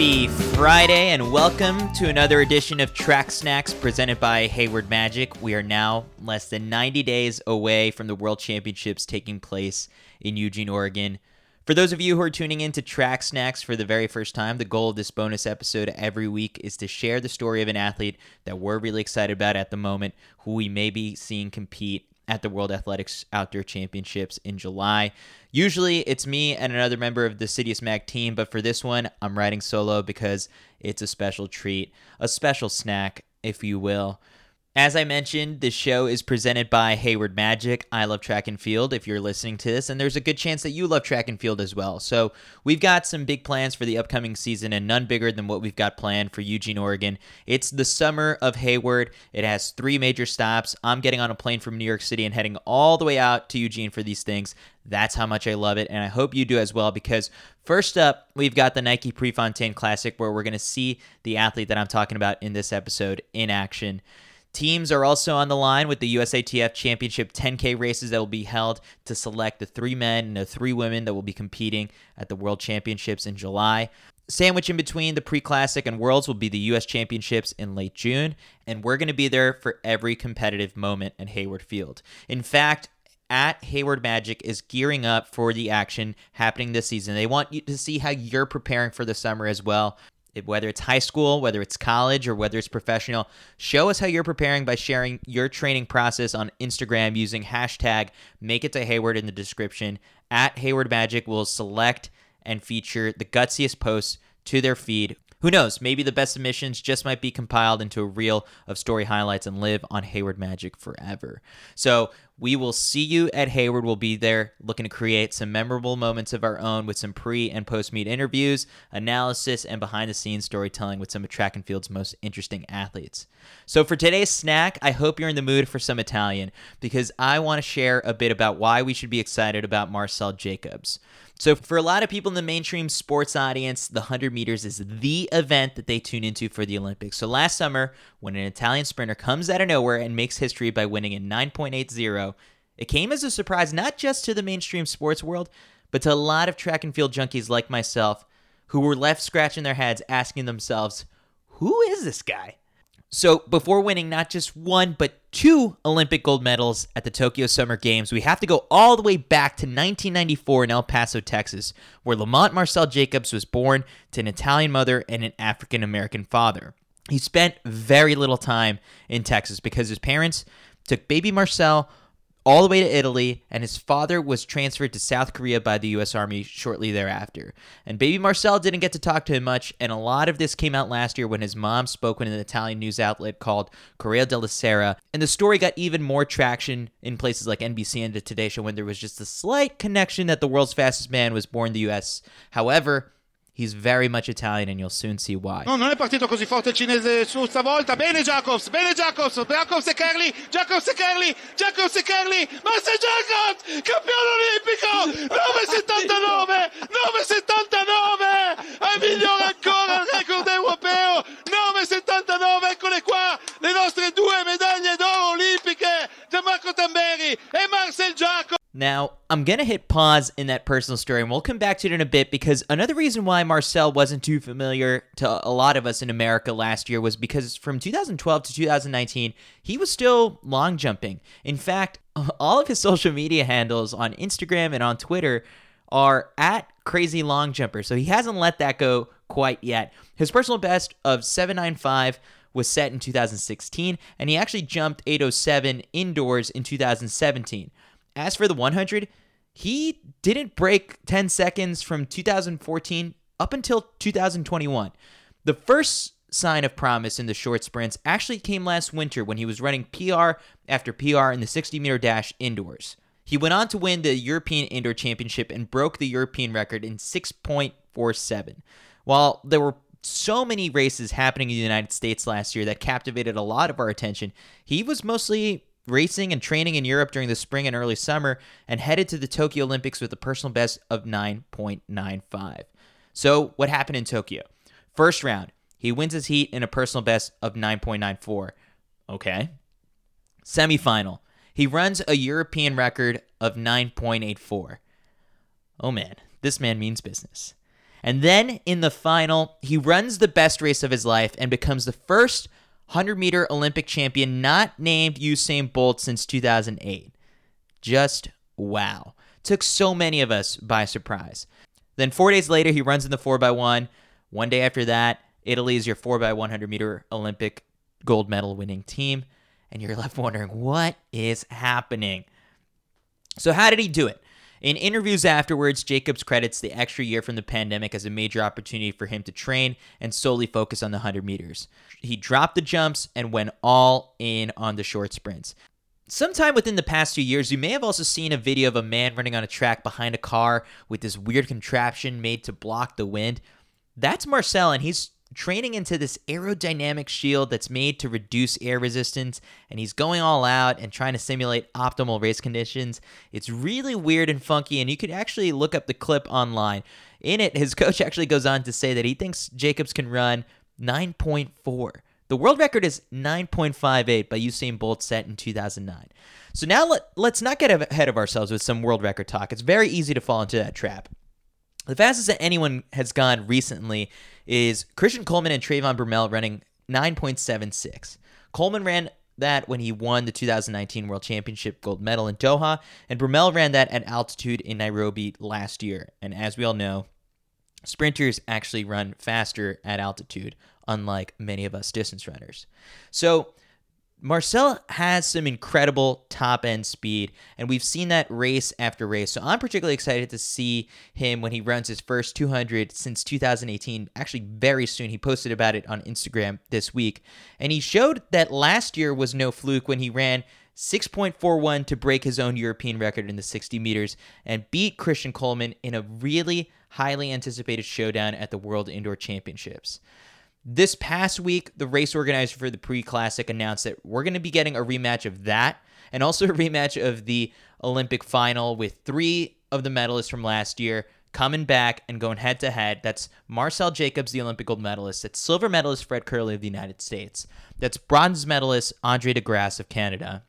Happy Friday and welcome to another edition of Track Snacks presented by Hayward Magic. We are now less than 90 days away from the World Championships taking place in Eugene, Oregon. For those of you who are tuning in to Track Snacks for the very first time, the goal of this bonus episode every week is to share the story of an athlete that we're really excited about at the moment, who we may be seeing compete at the World Athletics Outdoor Championships in July. Usually it's me and another member of the Citius Mag team, but for this one, I'm riding solo because it's a special treat, a special snack, if you will. As I mentioned, this show is presented by Hayward Magic. I love track and field if you're listening to this, and there's a good chance that you love track and field as well. So, we've got some big plans for the upcoming season, and none bigger than what we've got planned for Eugene, Oregon. It's the summer of Hayward. It has three major stops. I'm getting on a plane from New York City and heading all the way out to Eugene for these things. That's how much I love it, and I hope you do as well because first up, we've got the Nike Prefontaine Classic where we're going to see the athlete that I'm talking about in this episode in action. Teams are also on the line with the USATF Championship 10K races that will be held to select the three men and the three women that will be competing at the World Championships in July. Sandwich in between the pre classic and worlds will be the U.S. Championships in late June, and we're going to be there for every competitive moment at Hayward Field. In fact, at Hayward Magic is gearing up for the action happening this season. They want you to see how you're preparing for the summer as well whether it's high school, whether it's college, or whether it's professional, show us how you're preparing by sharing your training process on Instagram using hashtag make it to Hayward in the description. At Hayward Magic will select and feature the gutsiest posts to their feed. Who knows? Maybe the best submissions just might be compiled into a reel of story highlights and live on Hayward Magic forever. So we will see you at Hayward. We'll be there looking to create some memorable moments of our own with some pre and post meet interviews, analysis, and behind the scenes storytelling with some of track and field's most interesting athletes. So, for today's snack, I hope you're in the mood for some Italian because I want to share a bit about why we should be excited about Marcel Jacobs. So, for a lot of people in the mainstream sports audience, the 100 meters is the event that they tune into for the Olympics. So, last summer, when an Italian sprinter comes out of nowhere and makes history by winning in 9.80, it came as a surprise not just to the mainstream sports world, but to a lot of track and field junkies like myself who were left scratching their heads asking themselves, who is this guy? So, before winning not just one, but two Olympic gold medals at the Tokyo Summer Games, we have to go all the way back to 1994 in El Paso, Texas, where Lamont Marcel Jacobs was born to an Italian mother and an African American father. He spent very little time in Texas because his parents took baby Marcel all the way to Italy, and his father was transferred to South Korea by the U.S. Army shortly thereafter. And baby Marcel didn't get to talk to him much, and a lot of this came out last year when his mom spoke with an Italian news outlet called Corriere della Sera, and the story got even more traction in places like NBC and the Today Show when there was just a slight connection that the world's fastest man was born in the U.S. However, He's very much Italian, and you'll soon see why. No, non è partito così forte il cinese su stavolta. Bene Jacobs, bene Jacobs, Jacobs e Kerli, Jacobs e Kerli, Jacobs e Kerli, Marcel Jacobs, campione olimpico, 9,79, 9,79, è migliore I'm going to hit pause in that personal story, and we'll come back to it in a bit because another reason why Marcel wasn't too familiar to a lot of us in America last year was because from 2012 to 2019, he was still long jumping. In fact, all of his social media handles on Instagram and on Twitter are at crazy long jumper, so he hasn't let that go quite yet. His personal best of 795 was set in 2016, and he actually jumped 807 indoors in 2017. As for the 100, he didn't break 10 seconds from 2014 up until 2021. The first sign of promise in the short sprints actually came last winter when he was running PR after PR in the 60 meter dash indoors. He went on to win the European Indoor Championship and broke the European record in 6.47. While there were so many races happening in the United States last year that captivated a lot of our attention, he was mostly racing and training in Europe during the spring and early summer and headed to the Tokyo Olympics with a personal best of 9.95. So, what happened in Tokyo? First round, he wins his heat in a personal best of 9.94. Okay. Semifinal, he runs a European record of 9.84. Oh man, this man means business. And then in the final, he runs the best race of his life and becomes the first 100 meter Olympic champion not named Usain Bolt since 2008. Just wow. Took so many of us by surprise. Then four days later, he runs in the 4x1. One day after that, Italy is your 4x100 meter Olympic gold medal winning team. And you're left wondering, what is happening? So, how did he do it? In interviews afterwards, Jacobs credits the extra year from the pandemic as a major opportunity for him to train and solely focus on the 100 meters. He dropped the jumps and went all in on the short sprints. Sometime within the past few years, you may have also seen a video of a man running on a track behind a car with this weird contraption made to block the wind. That's Marcel, and he's training into this aerodynamic shield that's made to reduce air resistance, and he's going all out and trying to simulate optimal race conditions. It's really weird and funky, and you could actually look up the clip online. In it, his coach actually goes on to say that he thinks Jacobs can run 9.4. The world record is 9.58 by Usain Bolt set in 2009. So now let, let's not get ahead of ourselves with some world record talk. It's very easy to fall into that trap. The fastest that anyone has gone recently is Christian Coleman and Trayvon Bromell running 9.76. Coleman ran that when he won the 2019 World Championship gold medal in Doha, and Bromell ran that at altitude in Nairobi last year. And as we all know, sprinters actually run faster at altitude, unlike many of us distance runners. So Marcel has some incredible top end speed, and we've seen that race after race. So I'm particularly excited to see him when he runs his first 200 since 2018. Actually, very soon. He posted about it on Instagram this week, and he showed that last year was no fluke when he ran 6.41 to break his own European record in the 60 meters and beat Christian Coleman in a really highly anticipated showdown at the World Indoor Championships. This past week, the race organizer for the pre classic announced that we're going to be getting a rematch of that and also a rematch of the Olympic final with three of the medalists from last year coming back and going head to head. That's Marcel Jacobs, the Olympic gold medalist. That's silver medalist Fred Kerley of the United States. That's bronze medalist Andre DeGrasse of Canada.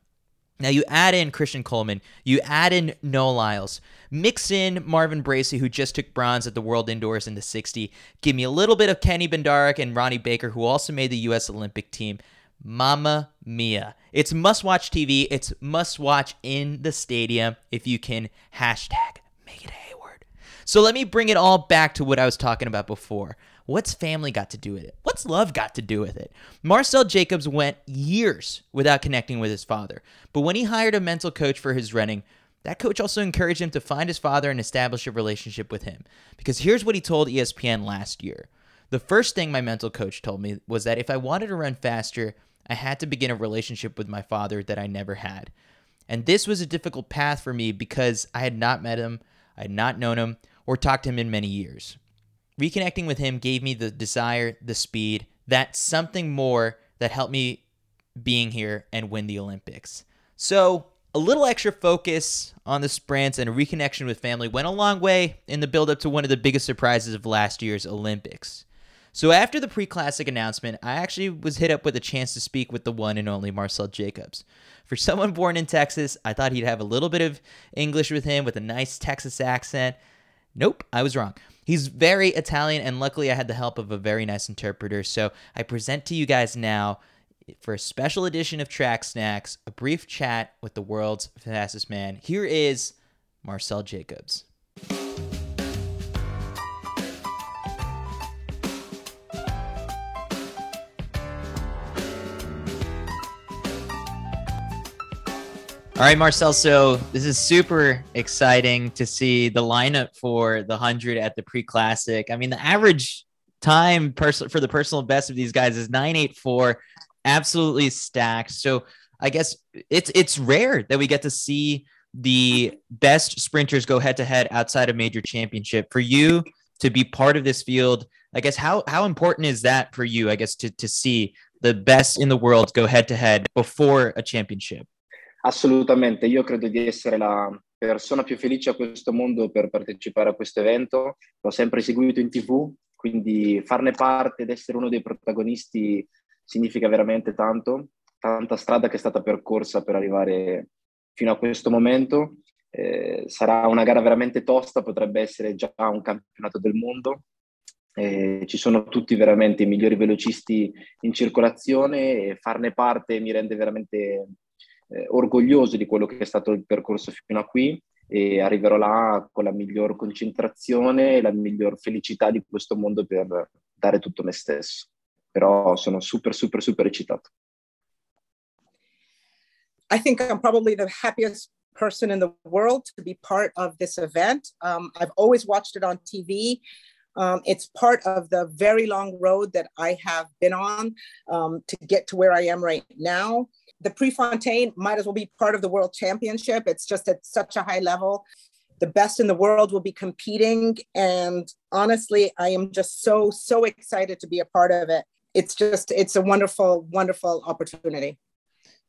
Now you add in Christian Coleman, you add in Noah Lyles, mix in Marvin Bracy, who just took bronze at the World Indoors in the 60. Give me a little bit of Kenny Bednarek and Ronnie Baker, who also made the U.S. Olympic team. Mama mia. It's must watch TV. It's must watch in the stadium if you can hashtag make it Hayward. So let me bring it all back to what I was talking about before. What's family got to do with it? What's love got to do with it? Marcel Jacobs went years without connecting with his father, but when he hired a mental coach for his running, that coach also encouraged him to find his father and establish a relationship with him. Because here's what he told ESPN last year. The first thing my mental coach told me was that if I wanted to run faster, I had to begin a relationship with my father that I never had. And this was a difficult path for me because I had not met him, I had not known him, or talked to him in many years. Reconnecting with him gave me the desire, the speed, that something more that helped me being here and win the Olympics. So, a little extra focus on the sprints and a reconnection with family went a long way in the build up to one of the biggest surprises of last year's Olympics. So after the pre-classic announcement, I actually was hit up with a chance to speak with the one and only Marcel Jacobs. For someone born in Texas, I thought he'd have a little bit of English with him with a nice Texas accent. Nope, I was wrong. He's very Italian, and luckily I had the help of a very nice interpreter. So I present to you guys now, for a special edition of Track Snacks, a brief chat with the world's fastest man. Here is Marcel Jacobs. All right, Marcel. So this is super exciting to see the lineup for the 100 at the pre classic. I mean, the average time pers- for the personal best of these guys is 984, absolutely stacked. So I guess it's it's rare that we get to see the best sprinters go head to head outside a major championship. For you to be part of this field, I guess how how important is that for you? I guess to to see the best in the world go head to head before a championship. Assolutamente, io credo di essere la persona più felice a questo mondo per partecipare a questo evento. L'ho sempre seguito in tv, quindi farne parte ed essere uno dei protagonisti significa veramente tanto, tanta strada che è stata percorsa per arrivare fino a questo momento. Eh, sarà una gara veramente tosta, potrebbe essere già un campionato del mondo, Eh, ci sono tutti veramente i migliori velocisti in circolazione e farne parte mi rende veramente eh, orgoglioso di quello che è stato il percorso fino a qui e arriverò là con la miglior concentrazione e la miglior felicità di questo mondo per dare tutto me stesso. Però sono super, super, super eccitato. I think I'm probably the happiest person in the world to be part of this event. Um, I've always watched it on TV. Um, it's part of the very long road that I have been on um, to get to where I am right now. The Prefontaine might as well be part of the World Championship. It's just at such a high level. The best in the world will be competing. And honestly, I am just so, so excited to be a part of it. It's just, it's a wonderful, wonderful opportunity.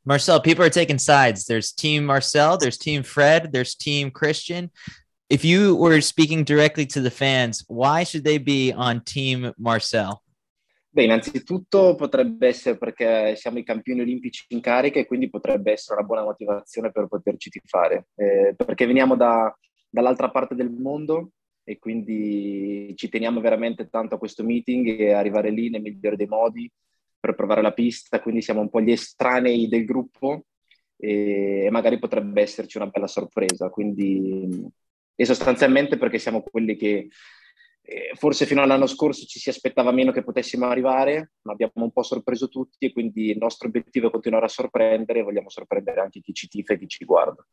Marcel, people are taking sides. There's Team Marcel, there's Team Fred, there's Team Christian. If you were speaking directly to the fans, why should they be on Team Marcel? Beh, innanzitutto potrebbe essere perché siamo i campioni olimpici in carica e quindi potrebbe essere una buona motivazione per poterci tifare, eh, perché veniamo da, dall'altra parte del mondo e quindi ci teniamo veramente tanto a questo meeting e arrivare lì nel migliore dei modi per provare la pista, quindi siamo un po' gli estranei del gruppo e magari potrebbe esserci una bella sorpresa. Quindi, e sostanzialmente perché siamo quelli che forse fino all'anno scorso ci si aspettava meno che potessimo arrivare, ma abbiamo un po' sorpreso tutti e quindi il nostro obiettivo è continuare a sorprendere e vogliamo sorprendere anche chi ci tifa e chi ci guarda.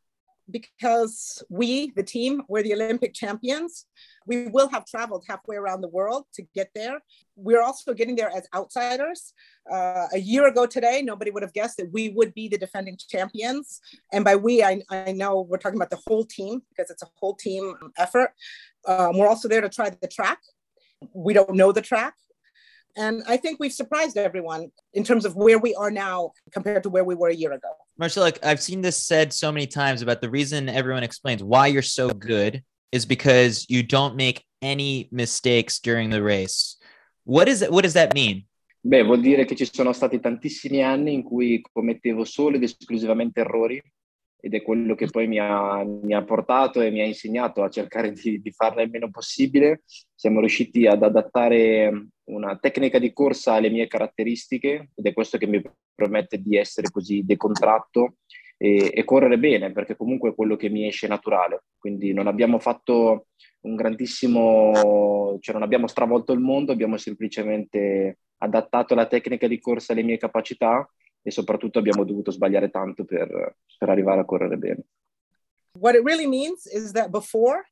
Because we, the team, we're the Olympic champions. We will have traveled halfway around the world to get there. We're also getting there as outsiders. Uh, a year ago today, nobody would have guessed that we would be the defending champions. And by we, I, I know we're talking about the whole team because it's a whole team effort. Um, we're also there to try the track. We don't know the track. And I think we've surprised everyone in terms of where we are now compared to where we were a year ago. Marcella, I've seen this said so many times about the reason everyone explains why you're so good is because you don't make any mistakes during the race. What is it? What does that mean? Beh, vuol dire che ci sono stati tantissimi anni in cui commettevo solo ed esclusivamente errori ed è quello che poi mi ha, mi ha, portato e mi ha insegnato a cercare di, di farne il meno possibile. Siamo riusciti ad adattare una tecnica di corsa alle mie caratteristiche ed è questo che mi permette di essere così decontratto e, e correre bene, perché comunque è quello che mi esce naturale. Quindi non abbiamo fatto un grandissimo, cioè non abbiamo stravolto il mondo, abbiamo semplicemente adattato la tecnica di corsa alle mie capacità e soprattutto abbiamo dovuto sbagliare tanto per, per arrivare a correre bene. What it really means is that before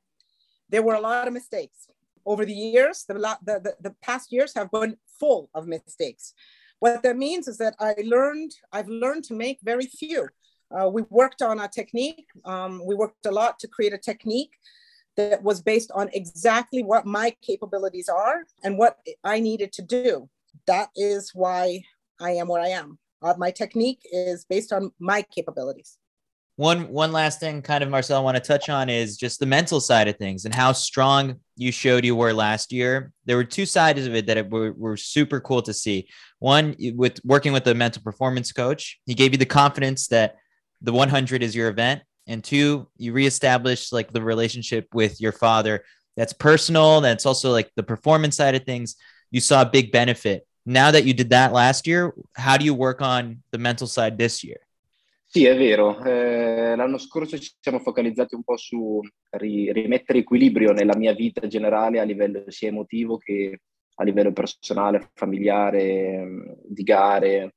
there were a lot of mistakes. Over the years, the, the, the, the past years have been full of mistakes. What that means is that I learned, I've learned to make very few. Uh, we worked on a technique. Um, we worked a lot to create a technique that was based on exactly what my capabilities are and what I needed to do. That is why I am where I am. Uh, my technique is based on my capabilities. One one last thing, kind of Marcel, I want to touch on is just the mental side of things and how strong you showed you were last year. There were two sides of it that were, were super cool to see. One, with working with the mental performance coach, he gave you the confidence that the 100 is your event, and two, you reestablished like the relationship with your father. That's personal. That's also like the performance side of things. You saw a big benefit now that you did that last year, how do you work on the mental side this year? Sì, è vero. Eh, l'anno scorso ci siamo focalizzati un po' su ri- rimettere equilibrio nella mia vita generale a livello sia emotivo che a livello personale, familiare, di gare.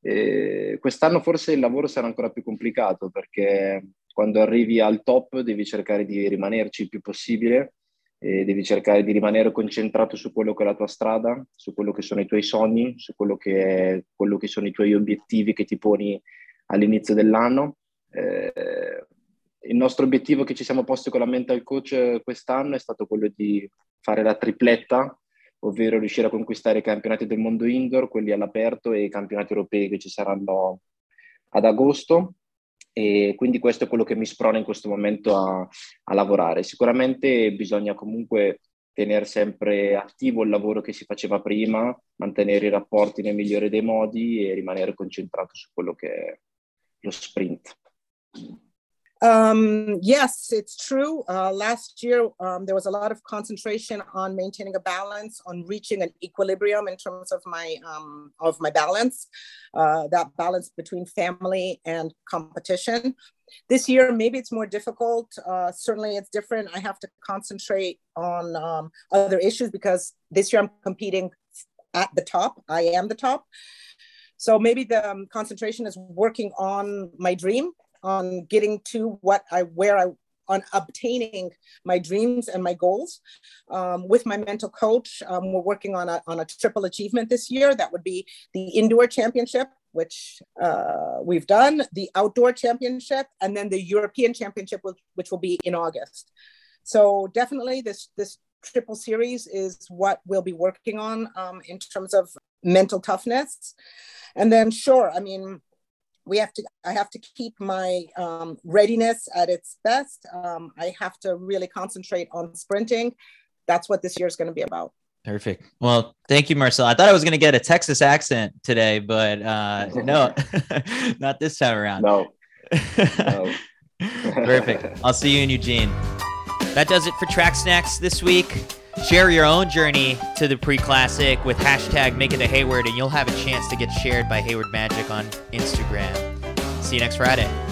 Eh, quest'anno forse il lavoro sarà ancora più complicato perché quando arrivi al top devi cercare di rimanerci il più possibile e devi cercare di rimanere concentrato su quello che è la tua strada, su quello che sono i tuoi sogni, su quello che, è, quello che sono i tuoi obiettivi che ti poni all'inizio dell'anno. Eh, il nostro obiettivo che ci siamo posti con la mental coach quest'anno è stato quello di fare la tripletta, ovvero riuscire a conquistare i campionati del mondo indoor, quelli all'aperto e i campionati europei che ci saranno ad agosto e quindi questo è quello che mi sprona in questo momento a, a lavorare. Sicuramente bisogna comunque tenere sempre attivo il lavoro che si faceva prima, mantenere i rapporti nel migliore dei modi e rimanere concentrato su quello che lo sprint. Um, yes, it's true. Uh, last year, um, there was a lot of concentration on maintaining a balance, on reaching an equilibrium in terms of my um, of my balance, uh, that balance between family and competition. This year, maybe it's more difficult. Uh, certainly, it's different. I have to concentrate on um, other issues because this year I'm competing at the top. I am the top. So maybe the um, concentration is working on my dream on getting to what I where I on obtaining my dreams and my goals. Um, with my mental coach, um, we're working on a, on a triple achievement this year. That would be the indoor championship, which uh, we've done, the outdoor championship, and then the European championship, which, which will be in August. So definitely this, this triple series is what we'll be working on um, in terms of mental toughness. And then sure, I mean, we have to i have to keep my um, readiness at its best. Um, i have to really concentrate on sprinting. That's what this year is going to be about. Perfect. Well thank you marcel. I thought i was going to get a texas accent today but uh, no not this time around. No, no. perfect. I'll see you in eugene. That does it for track snacks this week Share your own journey to the pre classic with hashtag Make It a Hayward, and you'll have a chance to get shared by Hayward Magic on Instagram. See you next Friday.